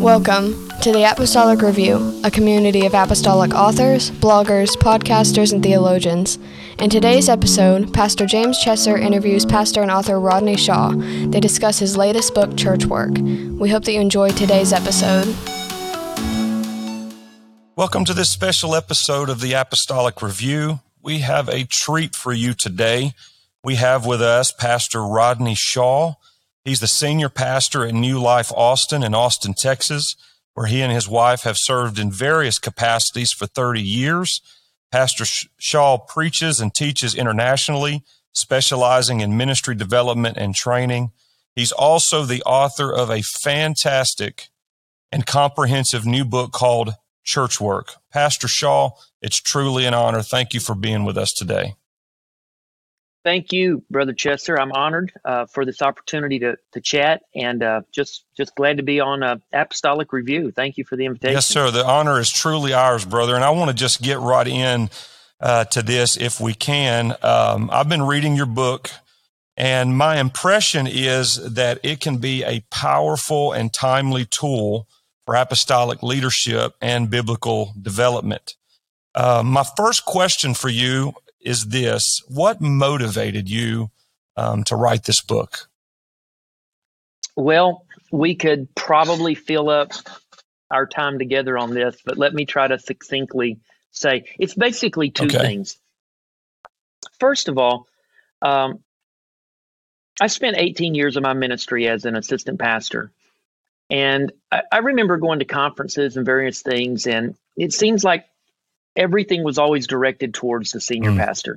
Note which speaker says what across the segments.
Speaker 1: Welcome to the Apostolic Review, a community of apostolic authors, bloggers, podcasters, and theologians. In today's episode, Pastor James Chessor interviews pastor and author Rodney Shaw. They discuss his latest book, Church Work. We hope that you enjoy today's episode.
Speaker 2: Welcome to this special episode of the Apostolic Review. We have a treat for you today. We have with us Pastor Rodney Shaw. He's the senior pastor at New Life Austin in Austin, Texas, where he and his wife have served in various capacities for 30 years. Pastor Shaw preaches and teaches internationally, specializing in ministry development and training. He's also the author of a fantastic and comprehensive new book called Church Work. Pastor Shaw, it's truly an honor. Thank you for being with us today.
Speaker 3: Thank you, Brother Chessor. I'm honored uh, for this opportunity to, to chat and uh, just just glad to be on uh, Apostolic Review. Thank you for the invitation.
Speaker 2: Yes, sir. The honor is truly ours, brother. And I want to just get right in uh, to this if we can. Um, I've been reading your book, and my impression is that it can be a powerful and timely tool for apostolic leadership and biblical development. Uh, my first question for you is this What motivated you um, to write this book?
Speaker 3: Well, we could probably fill up our time together on this, but let me try to succinctly say it's basically two okay. things. First of all, um, I spent 18 years of my ministry as an assistant pastor. And I, I, remember going to conferences and various things, and it seems like everything was always directed towards the senior mm. pastor.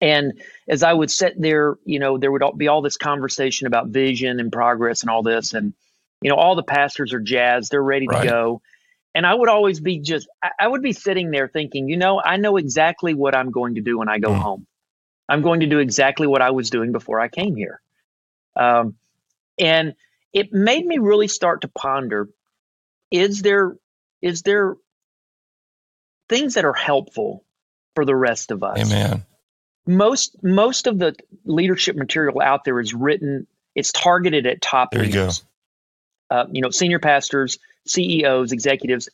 Speaker 3: And as I would sit there, you know, there would be all this conversation about vision and progress and all this. And, you know, all the pastors are jazzed, they're ready right. to go. And I would always be just, I would be sitting there thinking, you know, I know exactly what I'm going to do when I go mm. home. I'm going to do exactly what I was doing before I came here. Um, and it made me really start to ponder is there is there things that are helpful for the rest of us.
Speaker 2: Amen.
Speaker 3: Most most of the leadership material out there is written. It's targeted at top
Speaker 2: there
Speaker 3: leaders. You, uh, you know, senior pastors, CEOs, executives,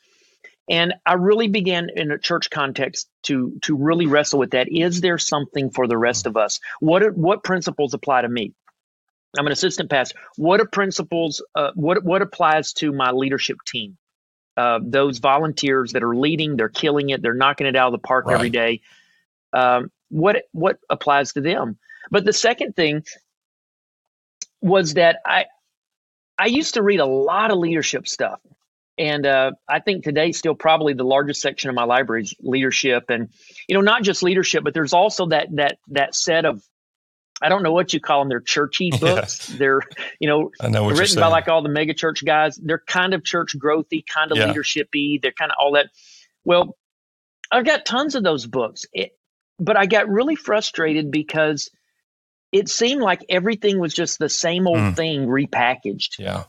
Speaker 3: and I really began in a church context to to really wrestle with that. Is there something for the rest of us? What what principles apply to me? I'm an assistant pastor. What are principles? Uh, what what applies to my leadership team? Uh, those volunteers that are leading, they're killing it, they're knocking it out of the park right. every day. Um, what what applies to them? But the second thing was that I I used to read a lot of leadership stuff, and uh, I think today still probably the largest section of my library is leadership, and you know not just leadership, but there's also that that that set of I don't know what you call them. They're churchy books. Yeah. They're, you know,
Speaker 2: know
Speaker 3: written by like all the mega church guys. They're kind of church growthy, kind of yeah. leadershipy. They're kind of all that. Well, I've got tons of those books, it, but I got really frustrated because it seemed like everything was just the same old mm. thing repackaged.
Speaker 2: Yeah.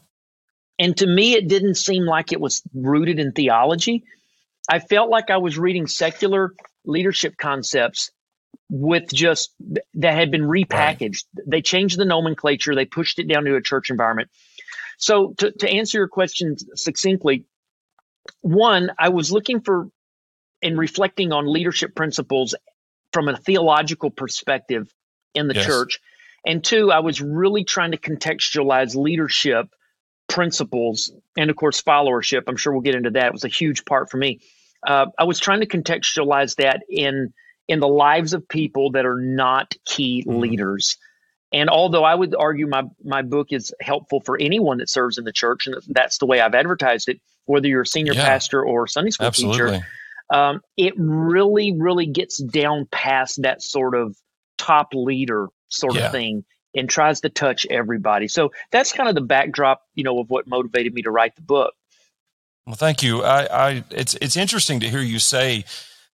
Speaker 3: And to me, it didn't seem like it was rooted in theology. I felt like I was reading secular leadership concepts with just that had been repackaged. Right. They changed the nomenclature, they pushed it down to a church environment. So, to, to answer your question succinctly, one, I was looking for and reflecting on leadership principles from a theological perspective in the yes. church. And two, I was really trying to contextualize leadership principles and, of course, followership. I'm sure we'll get into that. It was a huge part for me. Uh, I was trying to contextualize that in in the lives of people that are not key mm-hmm. leaders. And although I would argue my my book is helpful for anyone that serves in the church, and that's the way I've advertised it, whether you're a senior yeah, pastor or Sunday school
Speaker 2: absolutely.
Speaker 3: teacher, um, it really, really gets down past that sort of top leader sort yeah. of thing and tries to touch everybody. So that's kind of the backdrop, you know, of what motivated me to write the book.
Speaker 2: Well, thank you. I, I it's it's interesting to hear you say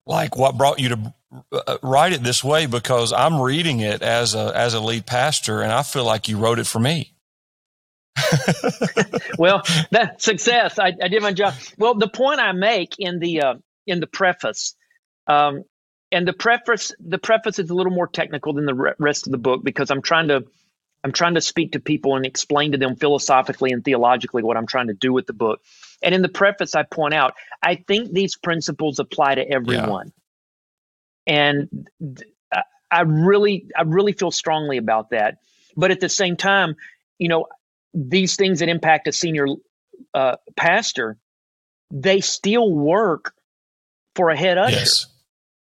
Speaker 2: like what brought you to uh, write it this way because I'm reading it as a as a lead pastor, and I feel like you wrote it for me.
Speaker 3: well, that success. I, I, did my job. Well, the point I make in the uh, in the preface, um, and the preface the preface is a little more technical than the rest of the book because I'm trying to I'm trying to speak to people and explain to them philosophically and theologically what I'm trying to do with the book. And in the preface, I point out, I think these principles apply to everyone. Yeah. And I really, I really feel strongly about that. But at the same time, you know, these things that impact a senior uh, pastor, they still work for a head usher. Yes.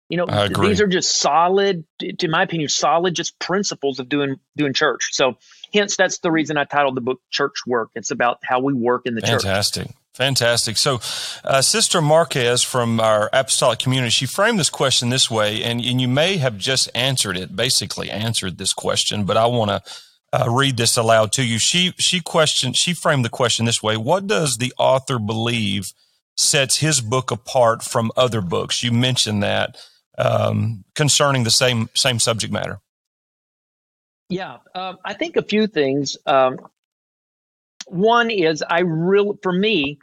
Speaker 3: You know, these are just solid, in my opinion, solid just principles of doing doing church. So, hence, that's the reason I titled the book "Church Work." It's about how we work in the
Speaker 2: Fantastic. church. Fantastic. Fantastic. So, uh, Sister Marquez from our apostolic community, she framed this question this way, and, and you may have just answered it, basically answered this question, but I want to uh, read this aloud to you. She she questioned, she framed the question this way: What does the author believe sets his book apart from other books? You mentioned that um, concerning the same same subject matter.
Speaker 3: Yeah, uh, I think a few things. Um, one is I really, for me,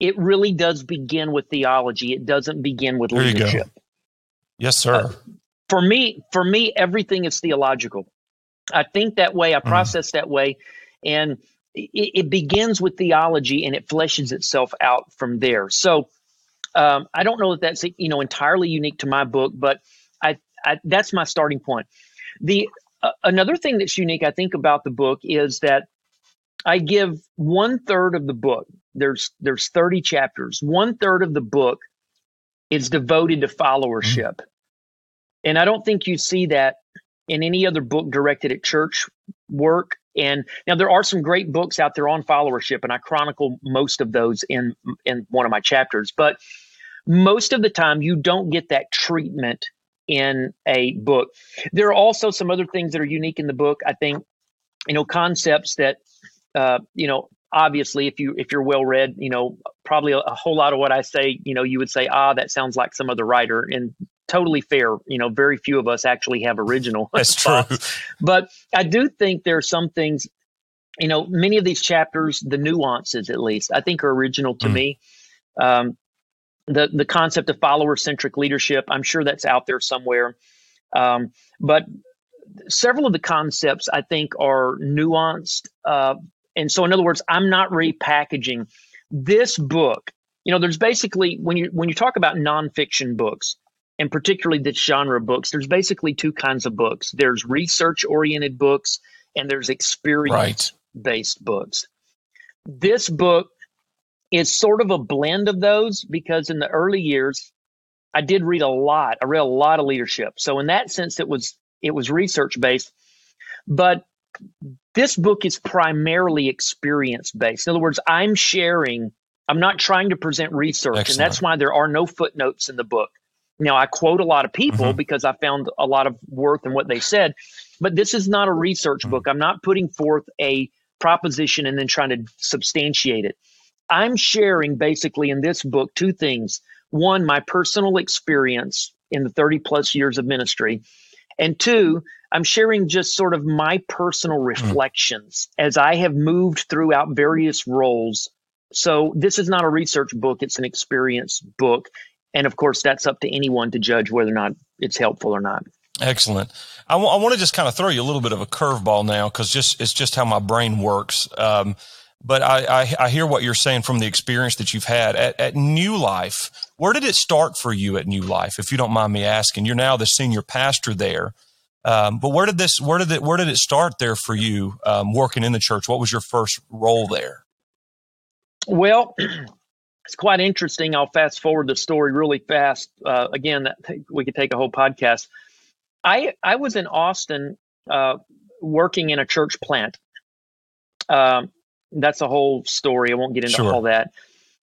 Speaker 3: it really does begin with theology. It doesn't begin with there leadership.
Speaker 2: Yes, sir. Uh,
Speaker 3: for me, for me, everything is theological. I think that way. I mm. process mm. that way, and it, it, begins with theology, and it fleshes itself out from there. So, um, I don't know if that's you know entirely unique to my book, but I, I that's my starting point. The uh, another thing that's unique, I think, about the book is that I give one third of the book. There's there's 30 chapters. One third of the book is devoted to followership. Mm-hmm. And I don't think you see that in any other book directed at church work. And now there are some great books out there on followership, and I chronicle most of those in in one of my chapters. But most of the time, you don't get that treatment in a book. There are also some other things that are unique in the book. I think, you know, concepts that uh, you know, obviously if you if you're well read you know probably a, a, whole lot of what i say you know you would say ah that sounds like some other writer and totally fair. You know very few of us actually have original
Speaker 2: that's true.
Speaker 3: But i do think there are some things you know many of these chapters the nuances at least i think are original to mm. me. Um, the the concept of follower centric leadership i'm sure that's out there somewhere. Um, but several of the concepts I think are nuanced uh, and so, in other words, I'm not repackaging. This book. You know, there's basically when you when you talk about nonfiction books, and particularly this genre books, there's basically two kinds of books. There's research oriented books, and there's experience based right. books. This book is sort of a blend of those because in the early years, I did read a lot. I read a lot of leadership. So in that sense, it was it was research based. But this book is primarily experience based. In other words, I'm sharing, I'm not trying to present research, Excellent. and that's why there are no footnotes in the book. Now, I quote a lot of people mm-hmm. because I found a lot of worth in what they said, but this is not a research mm-hmm. book. I'm not putting forth a proposition and then trying to substantiate it. I'm sharing basically in this book two things. One, my personal experience in the 30 plus years of ministry, and two, I'm sharing just sort of my personal hmm. reflections mm. as I have moved throughout various roles. So this is not a research book, it's an experience book. And of course, that's up to anyone to judge whether or not it's helpful or not.
Speaker 2: Excellent. I, w- I want to just kind of throw you a little bit of a curveball now because just it's just how my brain works. Um, but I, I, I, hear what you're saying from the experience that you've had at, at New Life. Where did it start for you at New Life, if you don't mind me asking? You're now the senior pastor there. Um, but where did this, where did it, where did it start there for you um, working in the church? What was your first role there?
Speaker 3: Well, it's quite interesting. I'll fast forward the story really fast. Uh, again, we could take a whole podcast. I I was in Austin uh, working in a church plant. Um, that's a whole story. I won't get into sure. all that.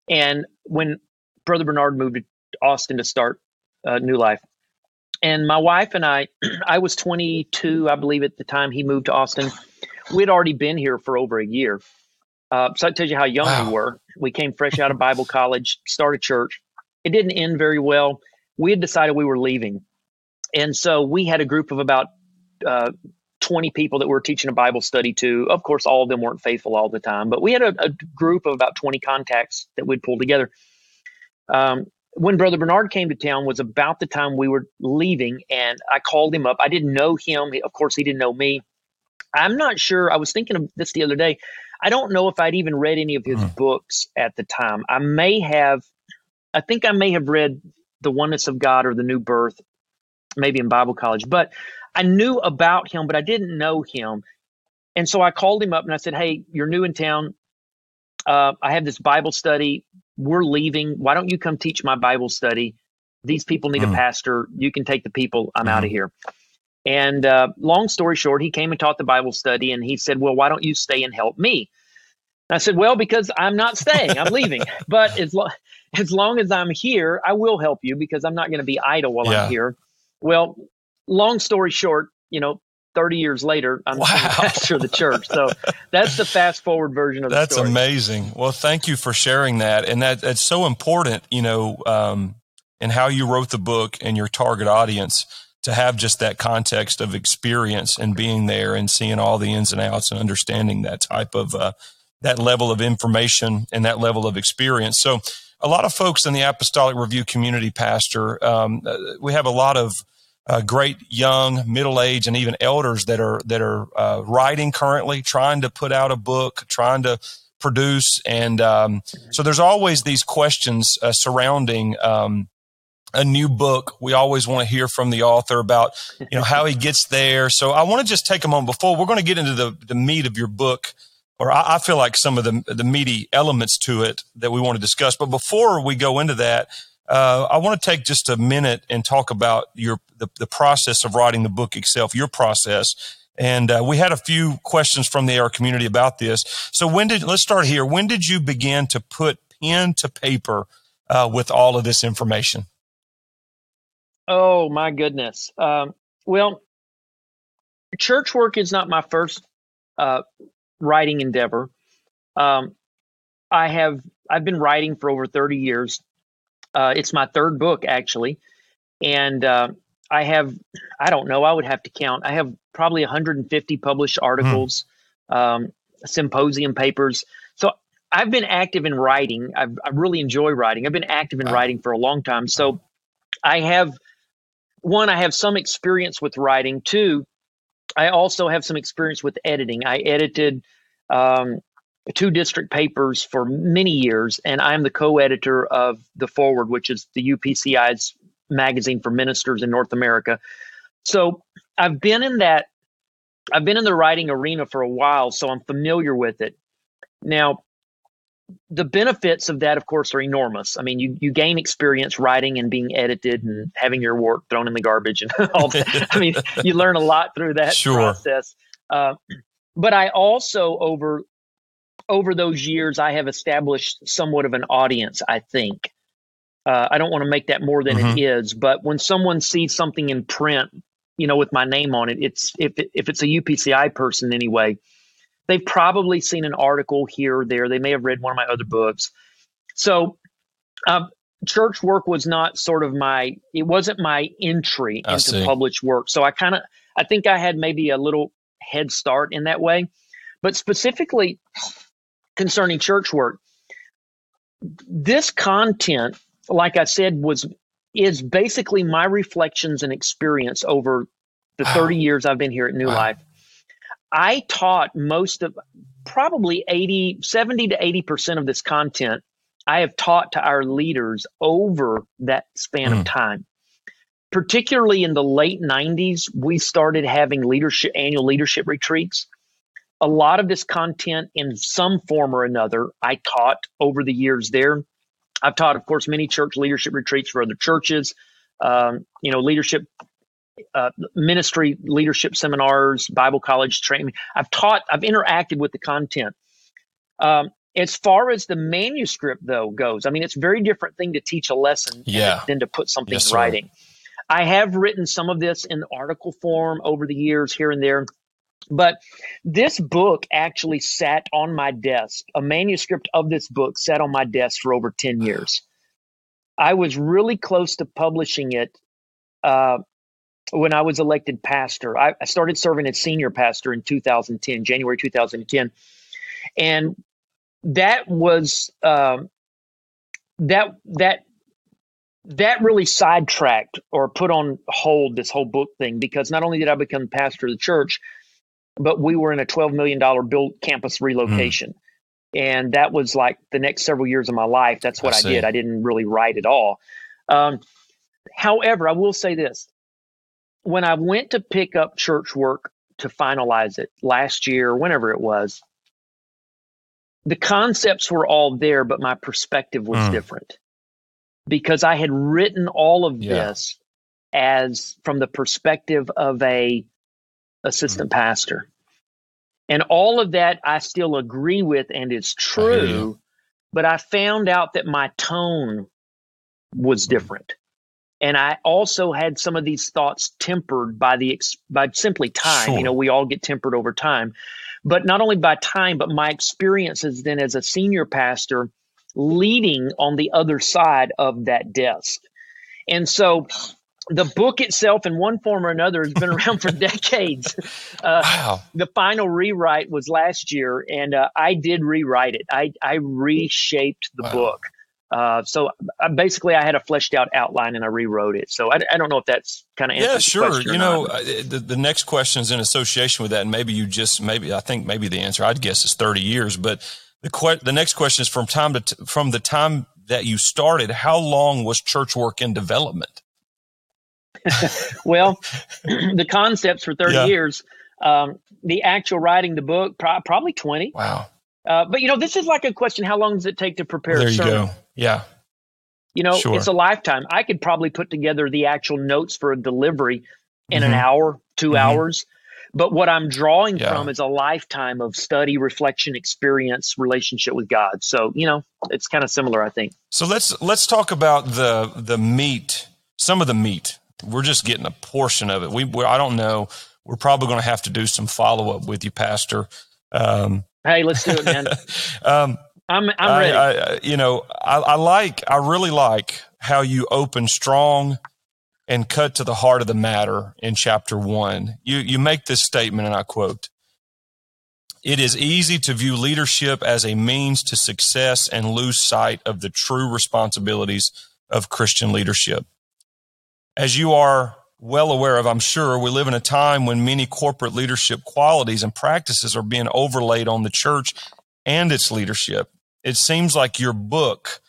Speaker 3: And when Brother Bernard moved to Austin to start uh, New Life, and my wife and I, I was 22, I believe, at the time he moved to Austin. We'd already been here for over a year. Uh, so that tells you how young wow. we were. We came fresh out of Bible college, started church. It didn't end very well. We had decided we were leaving. And so we had a group of about uh, 20 people that we were teaching a Bible study to. Of course, all of them weren't faithful all the time, but we had a, a group of about 20 contacts that we'd pull together. Um, when Brother Bernard came to town was about the time we were leaving, and I called him up. I didn't know him. Of course, he didn't know me. I'm not sure. I was thinking of this the other day. I don't know if I'd even read any of his mm. books at the time. I may have, I think I may have read The Oneness of God or The New Birth, maybe in Bible college, but I knew about him, but I didn't know him. And so I called him up and I said, Hey, you're new in town. Uh, I have this Bible study. We're leaving. Why don't you come teach my Bible study? These people need mm. a pastor. You can take the people. I'm mm. out of here. And uh, long story short, he came and taught the Bible study, and he said, "Well, why don't you stay and help me?" And I said, "Well, because I'm not staying. I'm leaving. But as lo- as long as I'm here, I will help you because I'm not going to be idle while yeah. I'm here." Well, long story short, you know, 30 years later, I'm wow. pastor of the church. So that's the fast forward version of the
Speaker 2: that's
Speaker 3: story.
Speaker 2: amazing. Well, thank you for sharing that. And that that's so important, you know, um, in how you wrote the book and your target audience to have just that context of experience and being there and seeing all the ins and outs and understanding that type of uh, that level of information and that level of experience. So, a lot of folks in the Apostolic Review community, Pastor, um, uh, we have a lot of uh, great young, middle age, and even elders that are that are uh, writing currently, trying to put out a book, trying to produce, and um, so there's always these questions uh, surrounding. Um, a new book, we always want to hear from the author about, you know, how he gets there. So I want to just take a moment before we're going to get into the, the meat of your book, or I, I feel like some of the, the meaty elements to it that we want to discuss. But before we go into that, uh, I want to take just a minute and talk about your the, the process of writing the book itself, your process. And uh, we had a few questions from the AR community about this. So when did let's start here. When did you begin to put pen to paper uh, with all of this information?
Speaker 3: Oh my goodness. Um, well, church work is not my first uh, writing endeavor. Um, I have I've been writing for over thirty years. Uh, it's my third book actually, and uh, I have I don't know I would have to count. I have probably 150 published hmm. articles, hmm. um, symposium papers. So I've been active in writing. I've, I really enjoy writing. I've been active in wow. writing for a long time. So I have one, I have some experience with writing. Two, I also have some experience with editing. I edited um, two district papers for many years, and I'm the co-editor of the Forward, which is the UPCI's magazine for ministers in North America. So I've been in that. I've been in the writing arena for a while, so I'm familiar with it. Now, the benefits of that, of course, are enormous. I mean, you, you gain experience writing and being edited and having your work thrown in the garbage and all that. I mean, you learn a lot through that sure. process. Uh, but I also over over those years, I have established somewhat of an audience. I think uh, I don't want to make that more than mm-hmm. it is, but when someone sees something in print, you know, with my name on it, it's if it, if it's a UPCI person anyway they've probably seen an article here or there. They may have read one of my other books. So, um, church work was not sort of my, it wasn't my entry I into see. published work. So I kind of, I think I had maybe a little head start in that way. But specifically concerning church work, this content, like I said, was is basically my reflections and experience over the 30 years I've been here at New wow. Life. I taught most of probably 80, 70 to 80% of this content I have taught to our leaders over that span mm. of hmm. time. Particularly in the late 90s, we started having leadership annual leadership retreats. A lot of this content in some form or another I taught over the years there. I've taught, of course, many church leadership retreats for other churches. Um, you know, leadership uh, ministry leadership seminars, Bible college training. I've taught, I've interacted with the content. Um, as far as the manuscript though goes, I mean, it's a very different thing to teach a lesson
Speaker 2: yeah.
Speaker 3: than to put something yes, in writing. I have written some of this in article form over the years here and there, but this book actually sat on my desk. A manuscript of this book sat on my desk for over 10 years. I was really close to publishing it uh, when I was elected pastor. I, I started serving as senior pastor in 2010, January 2010, and that was um, that that that really sidetracked or put on hold this whole book thing because not only did I become pastor of the church, but we were in a $12 million built campus relocation. Mm. And that was like the next several years of my life. That's what I, I did. I didn't really write at all. Um, however, I will say this when I went to pick up church work to finalize it last year, whenever it was, the concepts were all there, but my perspective was mm. different because I had written all of yeah. this as from the perspective of a assistant mm. pastor. And all of that I still agree with and is true, but I found out that my tone was mm. different. And I also had some of these thoughts tempered by the by simply time. Sure. You know, we all get tempered over time, but not only by time, but my experiences then as a senior pastor leading on the other side of that desk. And so the book itself, in one form or another, has been around for decades. Uh, wow. The final rewrite was last year, and uh, I did rewrite it. I, I reshaped the wow. book. Uh, so uh, basically, I had a fleshed out outline and I rewrote it. So I, I don't know if that's kind of
Speaker 2: yeah, sure. You know, uh, the, the next question is in association with that, and maybe you just maybe I think maybe the answer I'd guess is thirty years, but the que- the next question is from time to t- from the time that you started. How long was church work in development?
Speaker 3: well, the concepts for thirty yeah. years. Um, the actual writing the book pro- probably twenty.
Speaker 2: Wow.
Speaker 3: Uh, but you know, this is like a question: How long does it take to prepare?
Speaker 2: There
Speaker 3: you
Speaker 2: go. Yeah.
Speaker 3: You know, sure. it's a lifetime. I could probably put together the actual notes for a delivery in mm-hmm. an hour, 2 mm-hmm. hours. But what I'm drawing yeah. from is a lifetime of study, reflection, experience, relationship with God. So, you know, it's kind of similar, I think.
Speaker 2: So let's let's talk about the the meat, some of the meat. We're just getting a portion of it. We I don't know. We're probably going to have to do some follow up with you, Pastor.
Speaker 3: Um, hey, let's do it, man. um, I'm I'm ready.
Speaker 2: I, I, you know, I, I like I really like how you open strong and cut to the heart of the matter in chapter one. You you make this statement, and I quote. It is easy to view leadership as a means to success and lose sight of the true responsibilities of Christian leadership. As you are well aware of, I'm sure, we live in a time when many corporate leadership qualities and practices are being overlaid on the church and its leadership. It seems like your book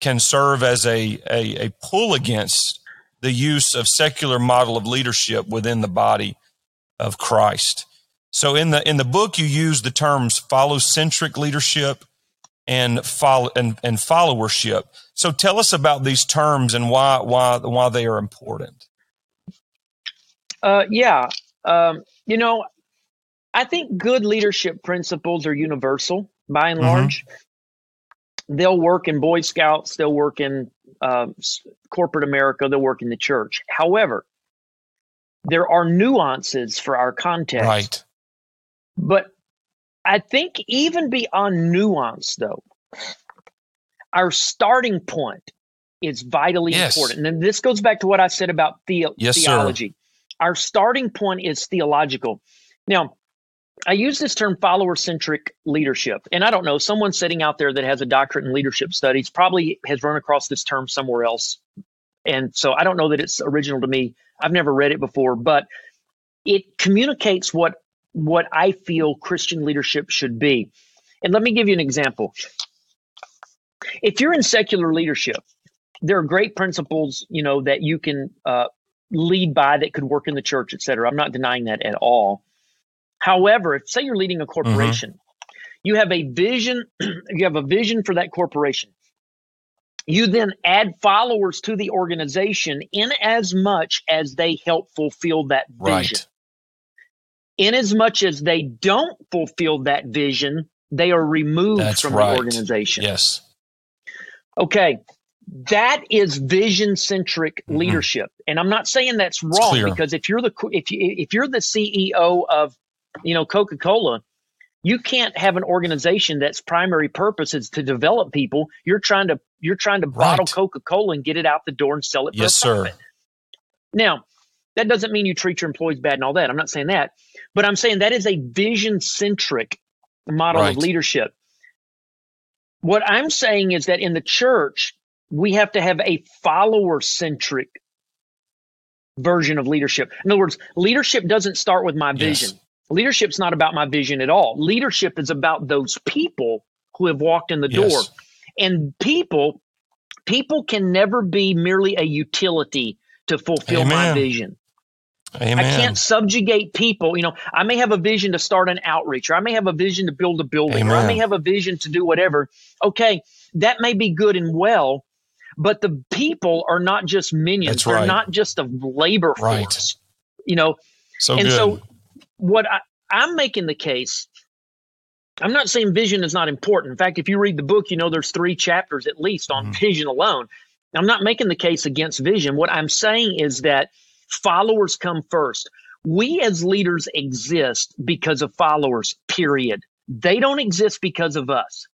Speaker 2: can serve as a, a, a pull against the use of secular model of leadership within the body of Christ. So in the in the book you use the terms follow centric leadership and follow and, and followership. So tell us about these terms and why why why they are important.
Speaker 3: Uh, yeah, um, you know, I think good leadership principles are universal by and mm-hmm. large. They'll work in Boy Scouts, they'll work in uh, corporate America, they'll work in the church. However, there are nuances for our context.
Speaker 2: Right.
Speaker 3: But I think even beyond nuance, though, our starting point is vitally yes. important. And this goes back to what I said about the- yes, theology. Sir. Our starting point is theological. Now, I use this term follower centric leadership. And I don't know, someone sitting out there that has a doctorate in leadership studies probably has run across this term somewhere else. And so I don't know that it's original to me. I've never read it before, but it communicates what what I feel Christian leadership should be. And let me give you an example. If you're in secular leadership, there are great principles, you know, that you can uh, lead by that could work in the church, et cetera. I'm not denying that at all. However, if say you're leading a corporation, mm-hmm. you have a vision, you have a vision for that corporation. You then add followers to the organization in as much as they help fulfill that vision. Right. In as much as they don't fulfill that vision, they are removed That's from right. the organization.
Speaker 2: Yes.
Speaker 3: Okay. That is vision centric mm-hmm. leadership. And I'm not saying that's wrong because if you're the if you if you're the CEO of you know, Coca Cola, you can't have an organization that's primary purpose is to develop people. You're trying to you're trying to bottle. Coca Cola and get it out the door and sell it.
Speaker 2: yes, sir.
Speaker 3: Now, that doesn't mean you treat your employees bad and all that. I'm not saying that, but I'm saying that is a vision centric model right. of leadership. What I'm saying is that in the church, we have to have a follower centric version of leadership. In other words, leadership doesn't start with my vision. Yes. Leadership's not about my vision at all. Leadership is about those people who have walked in the yes. door. And people people can never be merely a utility to fulfill Amen. my vision. Amen. I can't subjugate people. You know, I may have a vision to start an outreach, or I may have a vision to build a building, Amen. or I may have a vision to do whatever. Okay, that may be good and well, but the people are not just minions. They're not just a labor force. Right. You know, so and good. so what I, I'm making the case. I'm not saying vision is not important. In fact, if you read the book, you know there's three chapters at least on mm-hmm. vision alone. I'm not making the case against vision. What I'm saying is that followers come first. We as leaders exist because of followers, period. They don't exist because of us.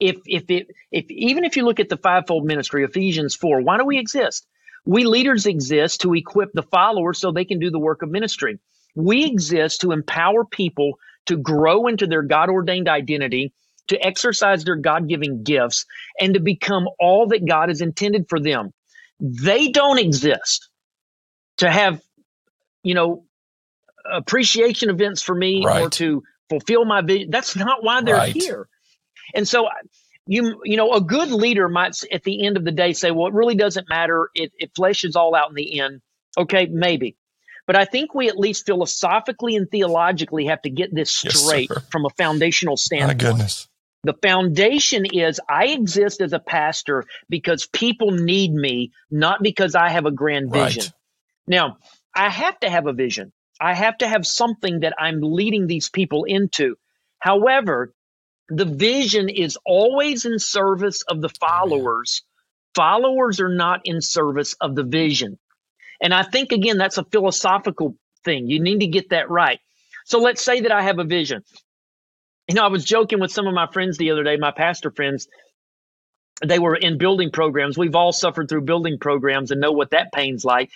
Speaker 3: If if it if even if you look at the fivefold ministry, Ephesians 4, why do we exist? We leaders exist to equip the followers so they can do the work of ministry. We exist to empower people to grow into their God ordained identity, to exercise their God given gifts, and to become all that God has intended for them. They don't exist to have, you know, appreciation events for me right. or to fulfill my vision. That's not why they're right. here. And so you you know a good leader might at the end of the day say well it really doesn't matter it, it fleshes all out in the end okay maybe but i think we at least philosophically and theologically have to get this straight yes, from a foundational standpoint
Speaker 2: my goodness
Speaker 3: the foundation is I exist as a pastor because people need me, not because I have a grand vision. Right. Now, I have to have a vision. I have to have something that I'm leading these people into. However, the vision is always in service of the followers. Followers are not in service of the vision. And I think, again, that's a philosophical thing. You need to get that right. So let's say that I have a vision. You know, I was joking with some of my friends the other day, my pastor friends. They were in building programs. We've all suffered through building programs and know what that pain's like.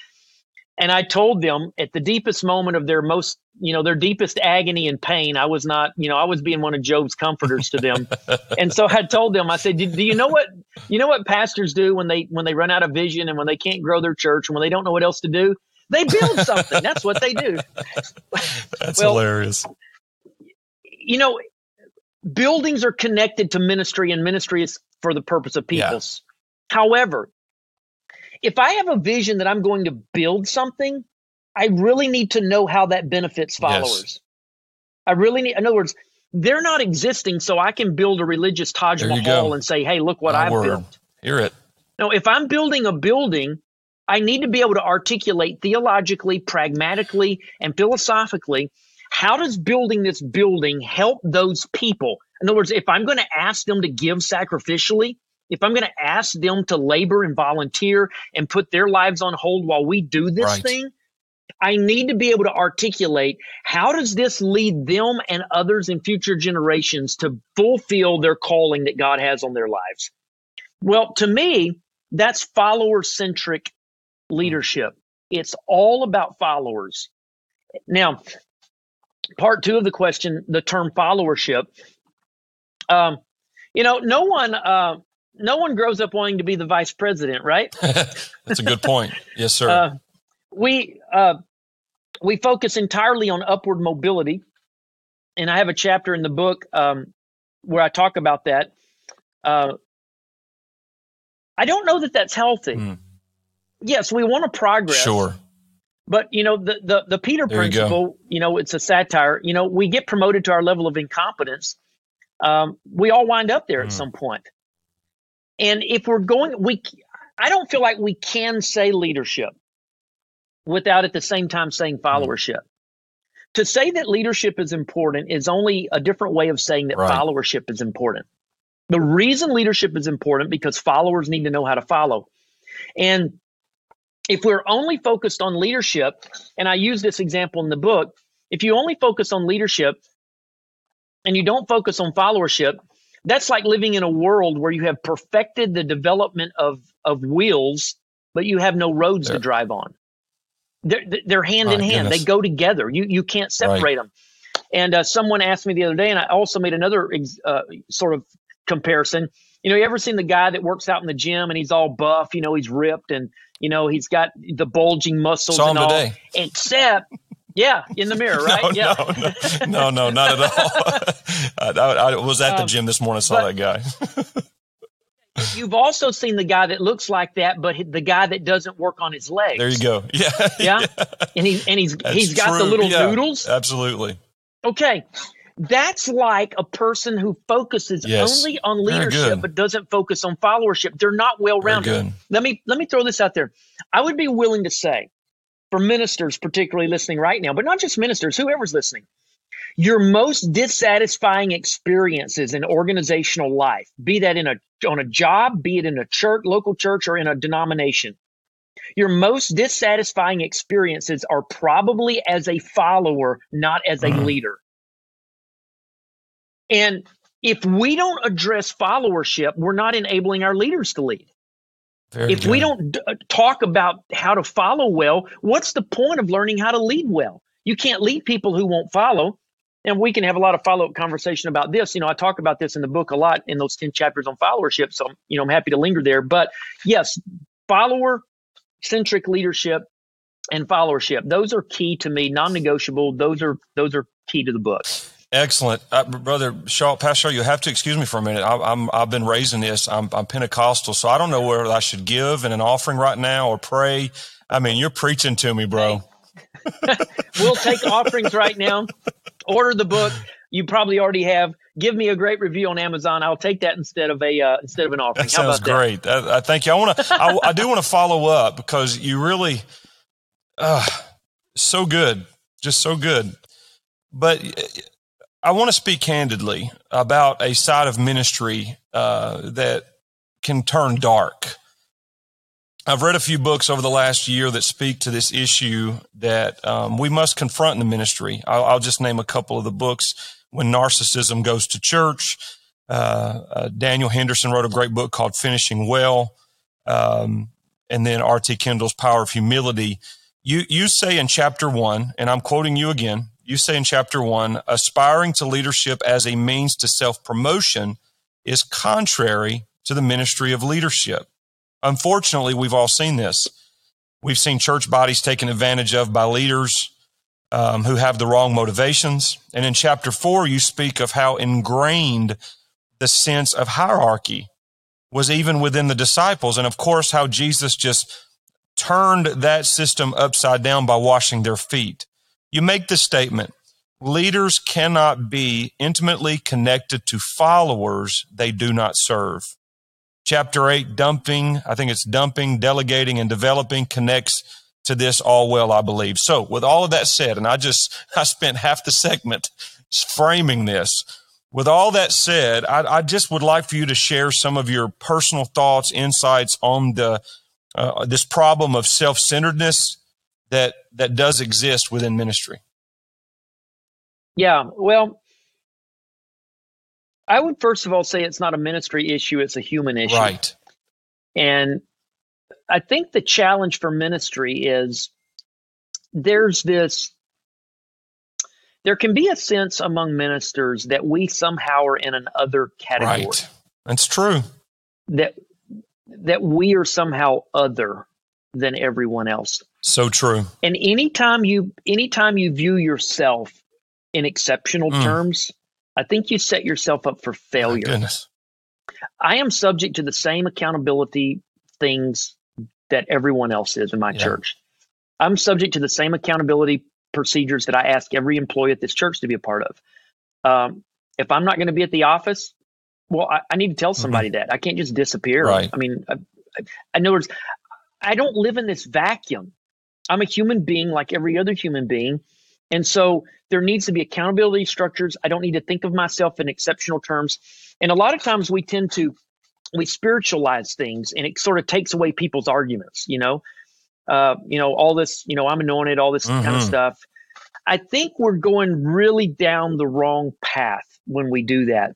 Speaker 3: And I told them at the deepest moment of their most, you know, their deepest agony and pain, I was not, you know, I was being one of Job's comforters to them. and so I told them, I said, do, do, you know what, you know what pastors do when they, when they run out of vision and when they can't grow their church and when they don't know what else to do? They build something. That's what they do.
Speaker 2: That's well, hilarious.
Speaker 3: You know, buildings are connected to ministry and ministry is for the purpose of peoples. Yeah. However, if I have a vision that I'm going to build something, I really need to know how that benefits followers. Yes. I really need, in other words, they're not existing so I can build a religious Taj Mahal and say, hey, look what My I've built.
Speaker 2: Hear it.
Speaker 3: Now, if I'm building a building, I need to be able to articulate theologically, pragmatically, and philosophically how does building this building help those people? In other words, if I'm going to ask them to give sacrificially, if I'm going to ask them to labor and volunteer and put their lives on hold while we do this right. thing, I need to be able to articulate how does this lead them and others in future generations to fulfill their calling that God has on their lives. Well, to me, that's follower centric leadership. It's all about followers. Now, part two of the question, the term followership. Um, you know, no one, uh, no one grows up wanting to be the vice president, right?
Speaker 2: That's a good point. Yes, sir. Uh,
Speaker 3: we uh, we focus entirely on upward mobility, and I have a chapter in the book um, where I talk about that. Uh, I don't know that that's healthy. Mm. Yes, we want to progress.
Speaker 2: Sure.
Speaker 3: But you know the the, the Peter there principle. You, you, know, it's a satire. You know, we get promoted to our level of incompetence. Um, we all wind up there mm. at some point. And if we're going, we, I don't feel like we can say leadership without at the same time saying hmm. followership. To say that leadership is important is only a different way of saying that right. followership is important. The reason leadership is important because followers need to know how to follow. And if we're only focused on leadership, and I use this example in the book, if you only focus on leadership and you don't focus on followership, that's like living in a world where you have perfected the development of of wheels, but you have no roads to drive on. They're they're hand in hand. Goodness. They go together. You you can't separate right. them. And uh, someone asked me the other day, and I also made another uh, sort of comparison. You know, you ever seen the guy that works out in the gym and he's all buff? You know, he's ripped and you know he's got the bulging muscles
Speaker 2: Saw
Speaker 3: and all.
Speaker 2: Today.
Speaker 3: Except Yeah, in the mirror, right?
Speaker 2: no,
Speaker 3: yeah.
Speaker 2: no, no, no, not at all. I, I, was at the um, gym this morning, saw but, that guy.
Speaker 3: you've also seen the guy that looks like that, but the guy that doesn't work on his legs.
Speaker 2: There you go. Yeah,
Speaker 3: yeah, and he's and he's That's he's got true. the little yeah, noodles.
Speaker 2: Absolutely.
Speaker 3: Okay, that's like a person who focuses yes. only on leadership but doesn't focus on followership. They're not well rounded. Let me let me throw this out there. I would be willing to say for ministers particularly listening right now, but not just ministers, whoever's listening. Your most dissatisfying experiences in organizational life, be that in a on a job, be it in a church, local church or in a denomination. Your most dissatisfying experiences are probably as a follower, not as a mm-hmm. leader. And if we don't address followership, we're not enabling our leaders to lead. Very if good. we don't d- uh, talk about how to follow well, what's the point of learning how to lead well? You can't lead people who won't follow. And we can have a lot of follow up conversation about this. You know, I talk about this in the book a lot in those 10 chapters on followership. So, you know, I'm happy to linger there. But yes, follower centric leadership and followership, those are key to me, non negotiable. Those are, those are key to the book.
Speaker 2: Excellent, uh, brother Shaw, Pastor. You have to excuse me for a minute. I, am I've been raising this. I'm, I'm Pentecostal, so I don't know whether I should give in an offering right now or pray. I mean, you're preaching to me, bro.
Speaker 3: we'll take offerings right now. Order the book. You probably already have. Give me a great review on Amazon. I'll take that instead of a uh, instead of an offering.
Speaker 2: That sounds great. That? I, I thank you. I want to. I, I, do want to follow up because you really, uh, so good, just so good. But I want to speak candidly about a side of ministry uh, that can turn dark. I've read a few books over the last year that speak to this issue that um, we must confront in the ministry. I'll, I'll, just name a couple of the books. When Narcissism Goes to Church, uh, uh, Daniel Henderson wrote a great book called Finishing Well. Um, and then R.T. Kendall's Power of Humility. You, you say in chapter one, and I'm quoting you again, you say in chapter one, aspiring to leadership as a means to self promotion is contrary to the ministry of leadership. Unfortunately, we've all seen this. We've seen church bodies taken advantage of by leaders um, who have the wrong motivations. And in chapter four, you speak of how ingrained the sense of hierarchy was even within the disciples. And of course, how Jesus just turned that system upside down by washing their feet. You make the statement leaders cannot be intimately connected to followers they do not serve. Chapter 8, dumping, I think it's dumping, delegating, and developing connects to this all well, I believe. So, with all of that said, and I just I spent half the segment framing this. With all that said, I, I just would like for you to share some of your personal thoughts, insights on the uh, this problem of self centeredness that that does exist within ministry?
Speaker 3: Yeah, well, I would first of all say it's not a ministry issue; it's a human issue.
Speaker 2: Right.
Speaker 3: And I think the challenge for ministry is there's this there can be a sense among ministers that we somehow are in an other category.
Speaker 2: Right. That's true.
Speaker 3: That that we are somehow other than everyone else.
Speaker 2: So true.
Speaker 3: And anytime you anytime you view yourself in exceptional mm. terms, I think you set yourself up for failure.
Speaker 2: goodness.
Speaker 3: I am subject to the same accountability things that everyone else is in my yeah. church. I'm subject to the same accountability procedures that I ask every employee at this church to be a part of. Um, if I'm not going to be at the office, well, I, I need to tell mm-hmm. somebody mm-hmm. that. I can't just disappear.
Speaker 2: Right.
Speaker 3: I mean, I, I, in other words, I don't live in this vacuum. I'm a human being like every other human being. And so there needs to be accountability structures. I don't need to think of myself in exceptional terms. And a lot of times we tend to we spiritualize things and it sort of takes away people's arguments, you know. Uh, you know, all this, you know, I'm anointed, all this mm-hmm. kind of stuff. I think we're going really down the wrong path when we do that.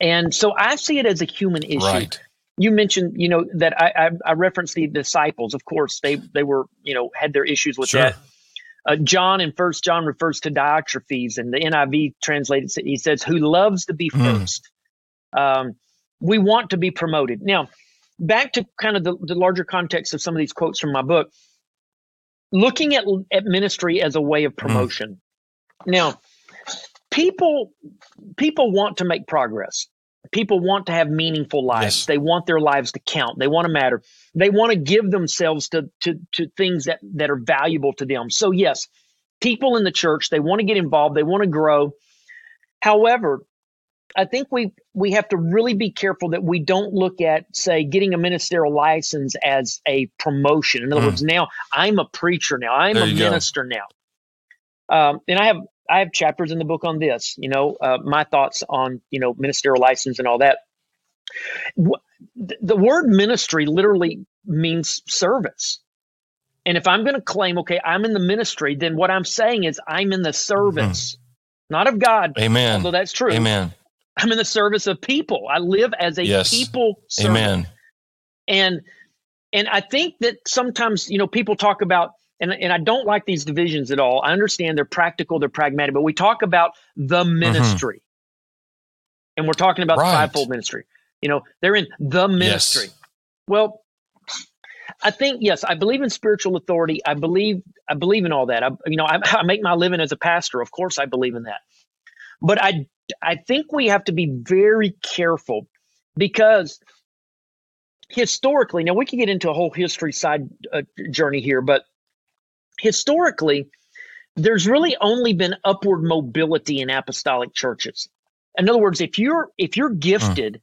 Speaker 3: And so I see it as a human issue.
Speaker 2: Right
Speaker 3: you mentioned, you know, that I, I, I, referenced the disciples. Of course, they they were, you know, had their issues with sure. that. Uh, John in First John refers to Diotrephes, and the NIV translated he says, "Who loves to be hmm. first. Mm. Um, we want to be promoted. Now, back to kind of the, the larger context of some of these quotes from my book. looking at at ministry as a way of mm. promotion. Mm. Now, people people want to make progress. People want to have meaningful lives. Yes. They want their lives to count. They want to matter. They want to give themselves to to to things that that are valuable to them. So yes, people in the church, they want to get involved, they want to grow. However, I think we we have to really be careful that we don't look at, say, getting a ministerial license as a promotion. In other mm. words, now I'm a preacher now, I'm there a minister go. now, um, and I have I have chapters in the book on this. You know, uh, my thoughts on you know ministerial license and all that. The word ministry literally means service. And if I'm going to claim, okay, I'm in the ministry, then what I'm saying is I'm in the service, mm-hmm. not of God.
Speaker 2: Amen.
Speaker 3: Although that's true.
Speaker 2: Amen.
Speaker 3: I'm in the service of people. I live as a yes. people servant. Amen. And and I think that sometimes, you know, people talk about and, and I don't like these divisions at all. I understand they're practical, they're pragmatic, but we talk about the mm-hmm. ministry. Mm-hmm. And we're talking about right. the fivefold ministry. You know, they're in the ministry. Yes. Well, I think yes, I believe in spiritual authority. I believe I believe in all that. I, you know, I, I make my living as a pastor. Of course, I believe in that. But I I think we have to be very careful because historically, now we can get into a whole history side uh, journey here, but historically, there's really only been upward mobility in apostolic churches. In other words, if you're if you're gifted, mm.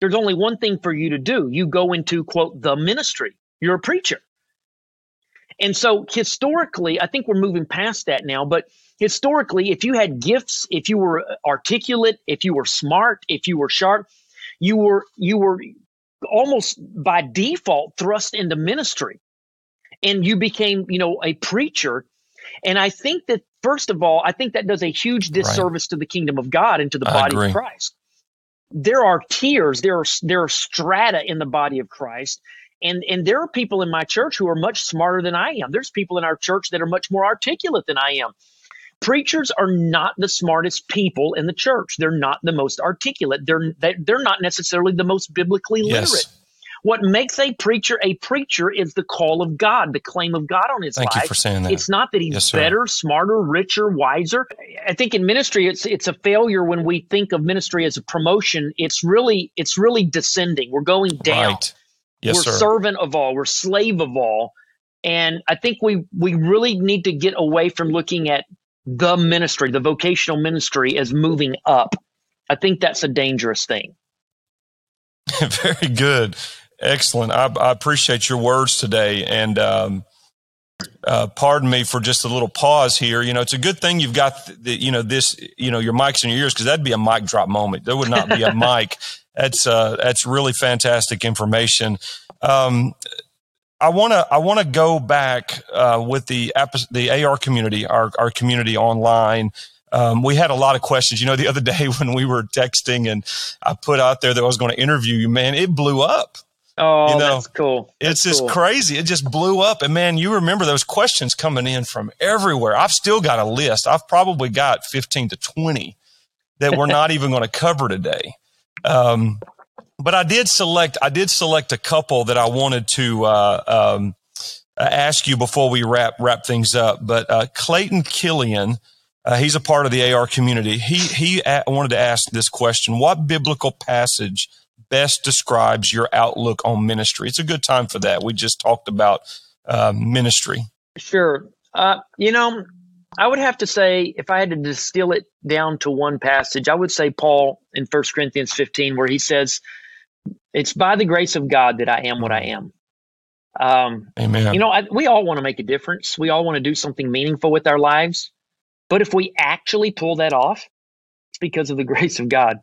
Speaker 3: there's only one thing for you to do. You go into quote the ministry. You're a preacher. And so historically, I think we're moving past that now, but historically, if you had gifts, if you were articulate, if you were smart, if you were sharp, you were you were almost by default thrust into ministry. And you became, you know, a preacher. And I think that first of all, I think that does a huge disservice right. to the kingdom of God and to the body of Christ. There are tiers, there are there are strata in the body of Christ, and and there are people in my church who are much smarter than I am. There's people in our church that are much more articulate than I am. Preachers are not the smartest people in the church. They're not the most articulate. They're they're not necessarily the most biblically yes. What makes a preacher a preacher is the call of God, the claim of God on his
Speaker 2: Thank
Speaker 3: life.
Speaker 2: Thank you for saying that.
Speaker 3: It's not that he's yes, better, smarter, richer, wiser. I think in ministry, it's it's a failure when we think of ministry as a promotion. It's really it's really descending. We're going down. Right. Yes, we're sir. servant of all. We're slave of all. And I think we we really need to get away from looking at the ministry, the vocational ministry, as moving up. I think that's a dangerous thing.
Speaker 2: Very good. Excellent. I, I, appreciate your words today. And um, uh, pardon me for just a little pause here. You know, it's a good thing you've got the, you know this you know your mics in your ears because that'd be a mic drop moment. There would not be a mic. That's uh, that's really fantastic information. Um, I want to I want to go back uh, with the the AR community, our our community online. Um, we had a lot of questions. You know, the other day when we were texting and I put out there that I was going to interview you, man, it blew up.
Speaker 3: Oh, you know, that's cool.
Speaker 2: That's
Speaker 3: it's
Speaker 2: just cool. crazy. It just blew up. And man, you remember those questions coming in from everywhere. I've still got a list. I've probably got 15 to 20 that we're not even going to cover today. Um, but I did select, I did select a couple that I wanted to, uh, um, ask you before we wrap, wrap things up. But, uh, Clayton Killian, uh, he's a part of the AR community. He, he a- wanted to ask this question. What biblical passage best describes your outlook on ministry? It's a good time for that. We just talked about uh, ministry.
Speaker 3: Sure. Uh, you know, I would have to say, if I had to distill it down to one passage, I would say Paul in 1 Corinthians 15, where he says, It's by the grace of God that I am what I am. Um, Amen. You know, I, we all want to make a difference. We all want to do something meaningful with our lives. But if we actually pull that off, it's because of the grace of God.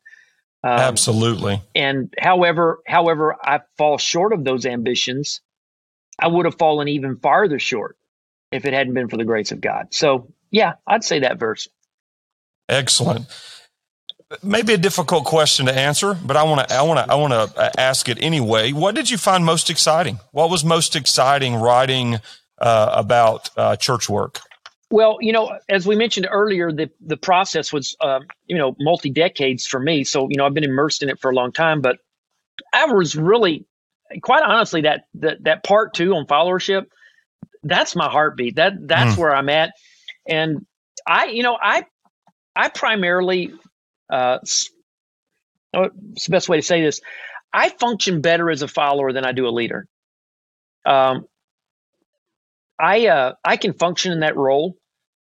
Speaker 2: Um, Absolutely.
Speaker 3: And however, however I fall short of those ambitions, I would have fallen even farther short if it hadn't been for the grace of God. So, yeah, I'd say that verse.
Speaker 2: Excellent. Maybe a difficult question to answer, but I want to I want to I want to uh, ask it anyway. What did you find most exciting? What was most exciting writing uh, about uh, church work?
Speaker 3: Well, you know, as we mentioned earlier, the the process was, uh, you know, multi decades for me. So, you know, I've been immersed in it for a long time. But I was really, quite honestly, that that that part two on followership, that's my heartbeat. That that's mm. where I'm at. And I, you know, I I primarily uh, what's the best way to say this? I function better as a follower than I do a leader. Um, I uh, I can function in that role,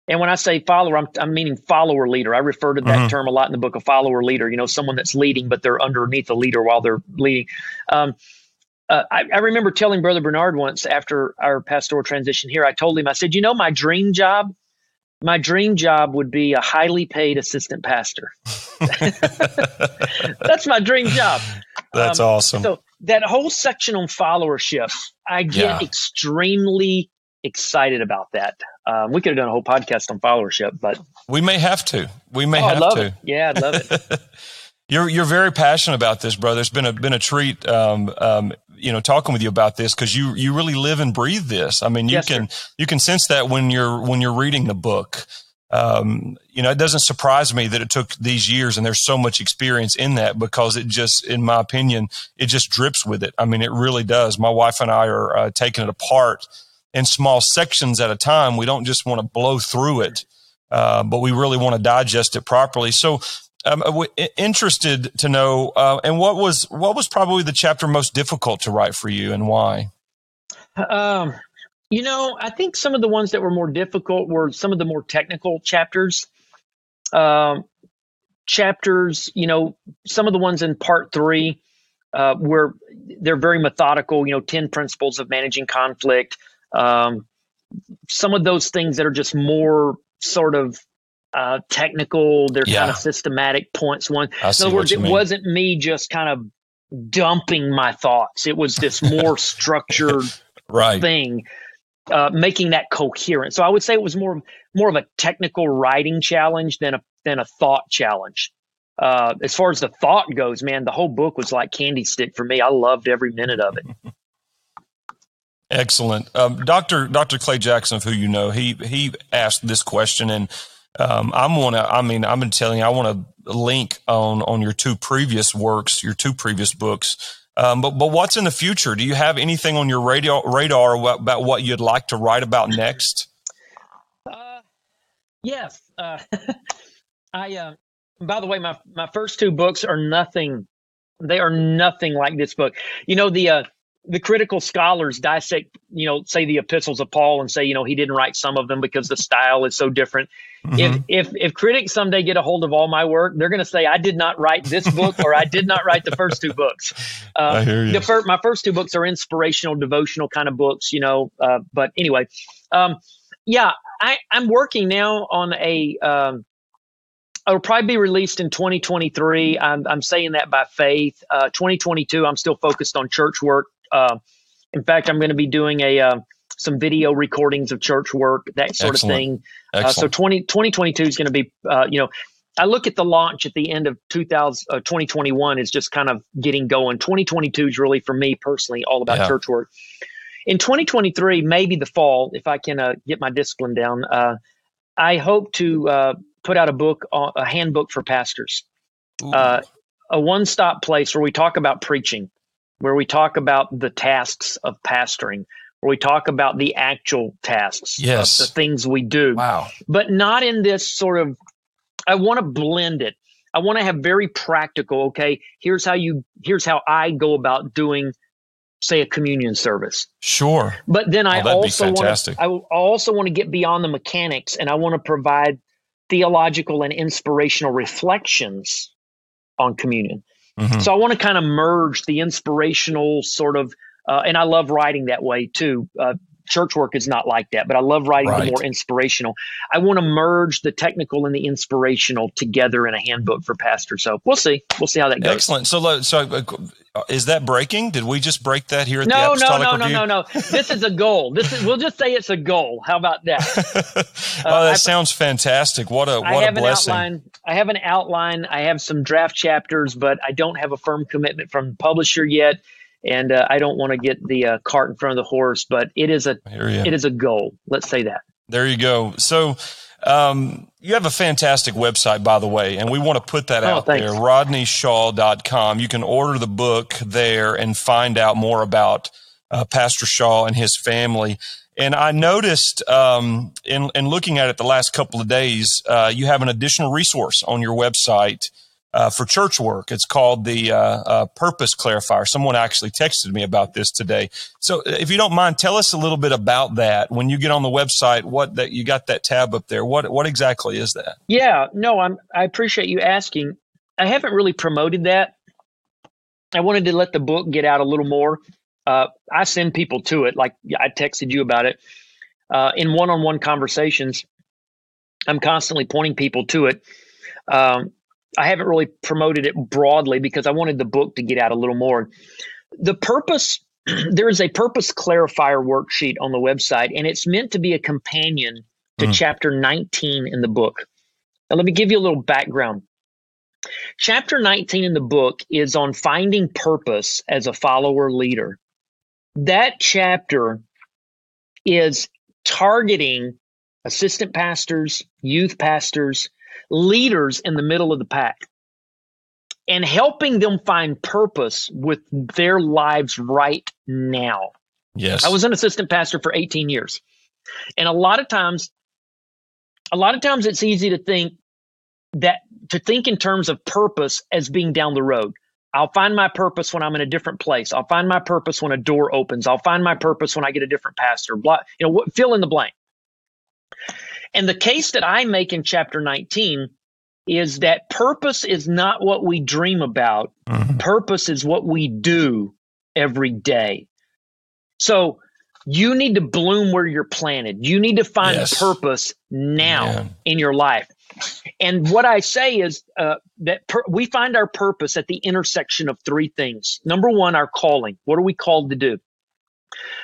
Speaker 3: and when I say follower, I'm, I'm meaning follower leader. I refer to that mm-hmm. term a lot in the book of follower leader. You know, someone that's leading, but they're underneath the leader while they're leading. Um, uh, I, I, remember telling Brother Bernard once after our pastoral transition here, I told him, I said, you know, my dream job, my dream job would be a highly paid assistant pastor. That's my dream job.
Speaker 2: That's um, awesome.
Speaker 3: So that whole section on followership, I get yeah. extremely excited about that. Um, we could have done a whole podcast on followership, but
Speaker 2: we may have to. We may oh, have to.
Speaker 3: It. Yeah, I'd love it.
Speaker 2: you're you're very passionate about this, brother. It's been a been a treat. Um, um, you know, talking with you about this because you you really live and breathe this. I mean, you yes, can sir. you can sense that when you're when you're reading the book. Um, you know, it doesn't surprise me that it took these years and there's so much experience in that because it just, in my opinion, it just drips with it. I mean, it really does. My wife and I are uh, taking it apart in small sections at a time. We don't just want to blow through it, uh, but we really want to digest it properly. So, um, interested to know, uh, and what was what was probably the chapter most difficult to write for you, and why?
Speaker 3: Um, you know, I think some of the ones that were more difficult were some of the more technical chapters. Um, chapters, you know, some of the ones in part three, uh, where they're very methodical. You know, ten principles of managing conflict. Um, some of those things that are just more sort of uh, technical, they're yeah. kind of systematic points. One, in other words, it mean. wasn't me just kind of dumping my thoughts. It was this more structured
Speaker 2: right.
Speaker 3: thing, uh, making that coherent. So I would say it was more more of a technical writing challenge than a than a thought challenge. Uh, as far as the thought goes, man, the whole book was like candy stick for me. I loved every minute of it.
Speaker 2: Excellent, um, Doctor Doctor Clay Jackson, of who you know, he he asked this question, and um, I'm wanna. I mean, I've been telling you, I want to link on on your two previous works, your two previous books. Um, but but what's in the future? Do you have anything on your radar radar about what you'd like to write about next?
Speaker 3: Uh, yes. Uh, I. Uh, by the way, my my first two books are nothing. They are nothing like this book. You know the uh, the critical scholars dissect, you know, say the epistles of Paul and say, you know, he didn't write some of them because the style is so different. Mm-hmm. If if if critics someday get a hold of all my work, they're going to say I did not write this book or I did not write the first two books.
Speaker 2: Uh, I hear you.
Speaker 3: The fir- my first two books are inspirational, devotional kind of books, you know. Uh, but anyway, um, yeah, I, I'm working now on a. Um, it'll probably be released in 2023. I'm, I'm saying that by faith. Uh, 2022, I'm still focused on church work uh, in fact, I'm going to be doing a uh, some video recordings of church work, that sort Excellent. of thing. Uh, so 20, 2022 is going to be, uh, you know, I look at the launch at the end of 2000, uh, 2021 is just kind of getting going. 2022 is really for me personally all about yeah. church work. In 2023, maybe the fall, if I can uh, get my discipline down, uh, I hope to uh, put out a book, uh, a handbook for pastors, uh, a one-stop place where we talk about preaching where we talk about the tasks of pastoring, where we talk about the actual tasks,
Speaker 2: yes.
Speaker 3: the things we do.
Speaker 2: Wow.
Speaker 3: But not in this sort of, I want to blend it. I want to have very practical, okay, here's how you, here's how I go about doing, say, a communion service.
Speaker 2: Sure.
Speaker 3: But then I oh, also want to, I also want to get beyond the mechanics and I want to provide theological and inspirational reflections on communion. Mm-hmm. So I want to kind of merge the inspirational sort of, uh, and I love writing that way too. Uh, church work is not like that, but I love writing right. the more inspirational. I want to merge the technical and the inspirational together in a handbook for pastors. So we'll see. We'll see how that goes.
Speaker 2: Excellent. So, so uh, is that breaking? Did we just break that here at
Speaker 3: no,
Speaker 2: the Apostolic
Speaker 3: No,
Speaker 2: no,
Speaker 3: Review? no, no, no. This is a goal. This is. We'll just say it's a goal. How about that?
Speaker 2: oh, that uh, sounds fantastic. What a what I have
Speaker 3: a
Speaker 2: blessing.
Speaker 3: An outline. I have an outline. I have some draft chapters, but I don't have a firm commitment from the publisher yet and uh, I don't want to get the uh, cart in front of the horse, but it is a it is a goal. Let's say that.
Speaker 2: There you go. So um, you have a fantastic website, by the way, and we want to put that oh, out thanks. there, rodneyshaw.com. You can order the book there and find out more about uh, Pastor Shaw and his family. And I noticed um, in, in looking at it the last couple of days, uh, you have an additional resource on your website uh, for church work. It's called the uh, uh, Purpose Clarifier. Someone actually texted me about this today. So, if you don't mind, tell us a little bit about that. When you get on the website, what that you got that tab up there? What what exactly is that?
Speaker 3: Yeah, no, I'm. I appreciate you asking. I haven't really promoted that. I wanted to let the book get out a little more. Uh, I send people to it, like I texted you about it uh, in one-on-one conversations. I'm constantly pointing people to it. Um, I haven't really promoted it broadly because I wanted the book to get out a little more. The purpose there is a purpose clarifier worksheet on the website, and it's meant to be a companion to mm. chapter 19 in the book. Now, let me give you a little background. Chapter 19 in the book is on finding purpose as a follower leader. That chapter is targeting assistant pastors, youth pastors, leaders in the middle of the pack and helping them find purpose with their lives right now.
Speaker 2: Yes.
Speaker 3: I was an assistant pastor for 18 years. And a lot of times, a lot of times it's easy to think that to think in terms of purpose as being down the road. I'll find my purpose when I'm in a different place. I'll find my purpose when a door opens. I'll find my purpose when I get a different pastor. Blah, you know, fill in the blank. And the case that I make in chapter 19 is that purpose is not what we dream about. Mm-hmm. Purpose is what we do every day. So you need to bloom where you're planted. You need to find yes. purpose now yeah. in your life. And what I say is uh, that per- we find our purpose at the intersection of three things. Number one, our calling. What are we called to do?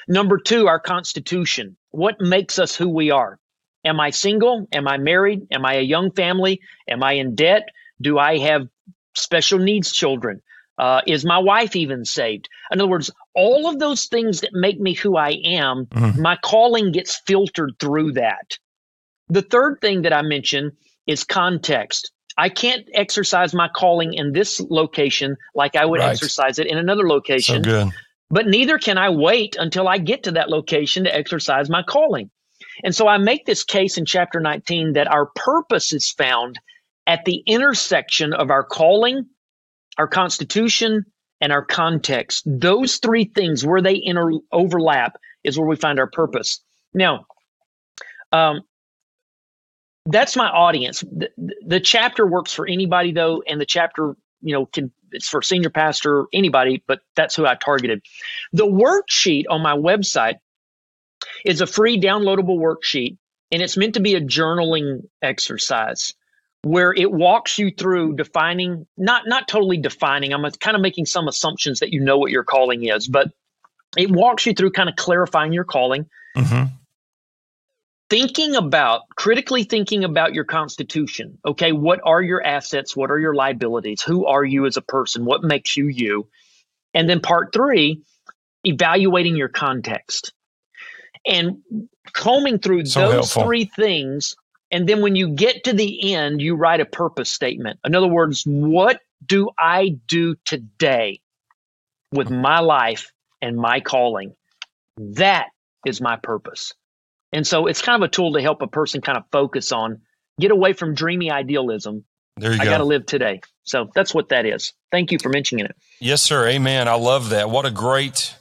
Speaker 3: Number two, our constitution. What makes us who we are? Am I single? Am I married? Am I a young family? Am I in debt? Do I have special needs children? Uh, is my wife even saved? In other words, all of those things that make me who I am, mm-hmm. my calling gets filtered through that. The third thing that I mentioned is context. I can't exercise my calling in this location like I would right. exercise it in another location.
Speaker 2: So.
Speaker 3: But neither can I wait until I get to that location to exercise my calling. And so I make this case in chapter 19 that our purpose is found at the intersection of our calling, our constitution, and our context. Those three things, where they inter- overlap, is where we find our purpose. Now, um, that's my audience. The, the, chapter works for anybody, though, and the chapter, you know, can it's for senior pastor, anybody, but that's who I targeted. The worksheet on my website is a free downloadable worksheet, and it's meant to be a journaling exercise where it walks you through defining not not totally defining i'm kind of making some assumptions that you know what your calling is but it walks you through kind of clarifying your calling. Mm-hmm. thinking about critically thinking about your constitution okay? What are your assets? What are your liabilities? Who are you as a person? What makes you you? And then part three evaluating your context and combing through so those helpful. three things. And then when you get to the end, you write a purpose statement. In other words, what do I do today with hmm. my life and my calling? That is my purpose. And so it's kind of a tool to help a person kind of focus on, get away from dreamy idealism.
Speaker 2: There you
Speaker 3: I
Speaker 2: go.
Speaker 3: I got to live today. So that's what that is. Thank you for mentioning it.
Speaker 2: Yes, sir. Amen. I love that. What a great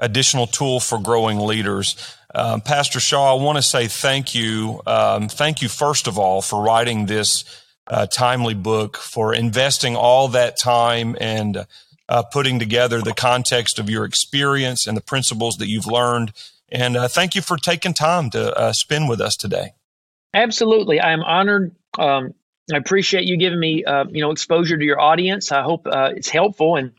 Speaker 2: additional tool for growing leaders. Um, Pastor Shaw, I want to say thank you. Um, thank you, first of all, for writing this uh, timely book, for investing all that time and uh, putting together the context of your experience and the principles that you've learned. And uh, thank you for taking time to uh, spend with us today.
Speaker 3: Absolutely. I'm honored. Um, I appreciate you giving me, uh, you know, exposure to your audience. I hope uh, it's helpful and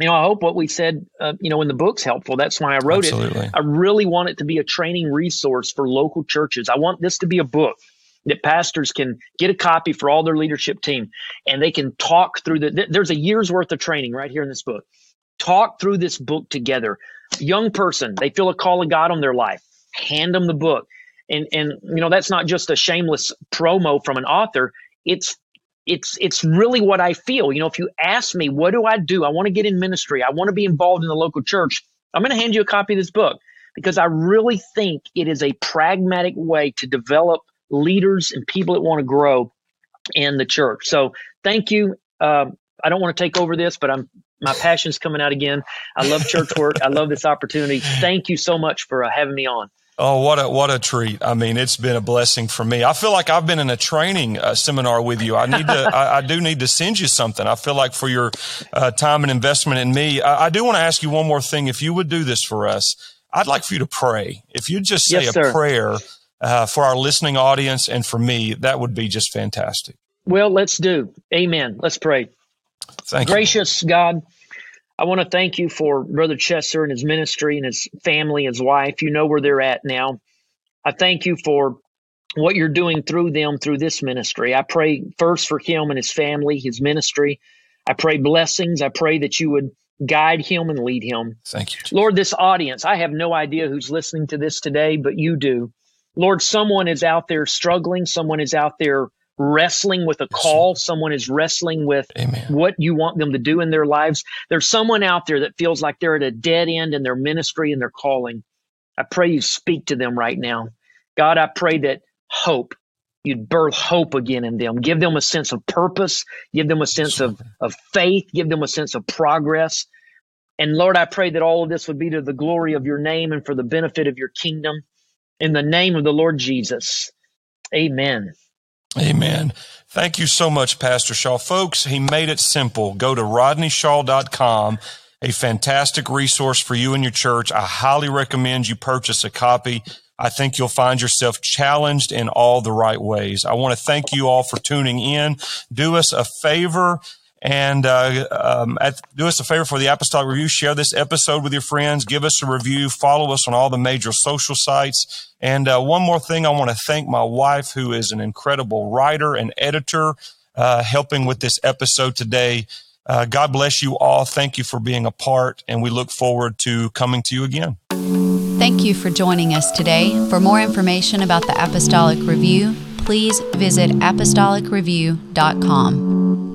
Speaker 3: you know, I hope what we said, uh, you know, in the book's helpful. That's why I wrote
Speaker 2: Absolutely.
Speaker 3: it. I really want it to be a training resource for local churches. I want this to be a book that pastors can get a copy for all their leadership team and they can talk through the, there's a year's worth of training right here in this book. Talk through this book together. Young person, they feel a call of God on their life. Hand them the book. And, and, you know, that's not just a shameless promo from an author. It's it's it's really what I feel. You know, if you ask me, what do I do? I want to get in ministry. I want to be involved in the local church. I'm going to hand you a copy of this book because I really think it is a pragmatic way to develop leaders and people that want to grow in the church. So thank you. Um, I don't want to take over this, but I'm my passion's coming out again. I love church work. I love this opportunity. Thank you so much for uh, having me on.
Speaker 2: Oh, what a what a treat! I mean, it's been a blessing for me. I feel like I've been in a training uh, seminar with you. I need to, I, I, do need to send you something. I feel like for your uh, time and investment in me, I, I do want to ask you one more thing. If you would do this for us, I'd like for you to pray. If you'd just say yes, a sir. prayer uh, for our listening audience and for me, that would be just fantastic.
Speaker 3: Well, let's do. Amen. Let's pray.
Speaker 2: Thank you.
Speaker 3: Gracious
Speaker 2: you.
Speaker 3: God, I want to thank you for Brother Chessor and his ministry and his family, his wife. You know where they're at now. I thank you for what you're doing through them through this ministry. I pray first for him and his family, his ministry. I pray blessings. I pray that you would guide him and lead him.
Speaker 2: Thank you. Jesus.
Speaker 3: Lord, this audience, I have no idea who's listening to this today, but you do. Lord, someone is out there struggling, someone is out there wrestling with a call, someone is wrestling with
Speaker 2: Amen.
Speaker 3: what you want them to do in their lives. There's someone out there that feels like they're at a dead end in their ministry and their calling. I pray you speak to them right now. God, I pray that hope, you'd birth hope again in them. Give them a sense of purpose, give them a sense of, of faith, give them a sense of progress. And Lord, I pray that all of this would be to the glory of your name and for the benefit of your kingdom. In the name of the Lord Jesus. Amen.
Speaker 2: Amen. Thank you so much, Pastor Shaw. Folks, he made it simple. Go to rodneyshaw.com, a fantastic resource for you and your church. I highly recommend you purchase a copy. I think you'll find yourself challenged in all the right ways. I want to thank you all for tuning in. Do us a favor and uh, um, at, do us a favor for the Apostolic Review. Share this episode with your friends. Give us a review. Follow us on all the major social sites. And uh, one more thing, I want to thank my wife, who is an incredible writer and editor, uh, helping with this episode today. Uh, God bless you all. Thank you for being a part, and we look forward to coming to you again.
Speaker 4: Thank you for joining us today. For more information about the Apostolic Review, please visit apostolicreview.com.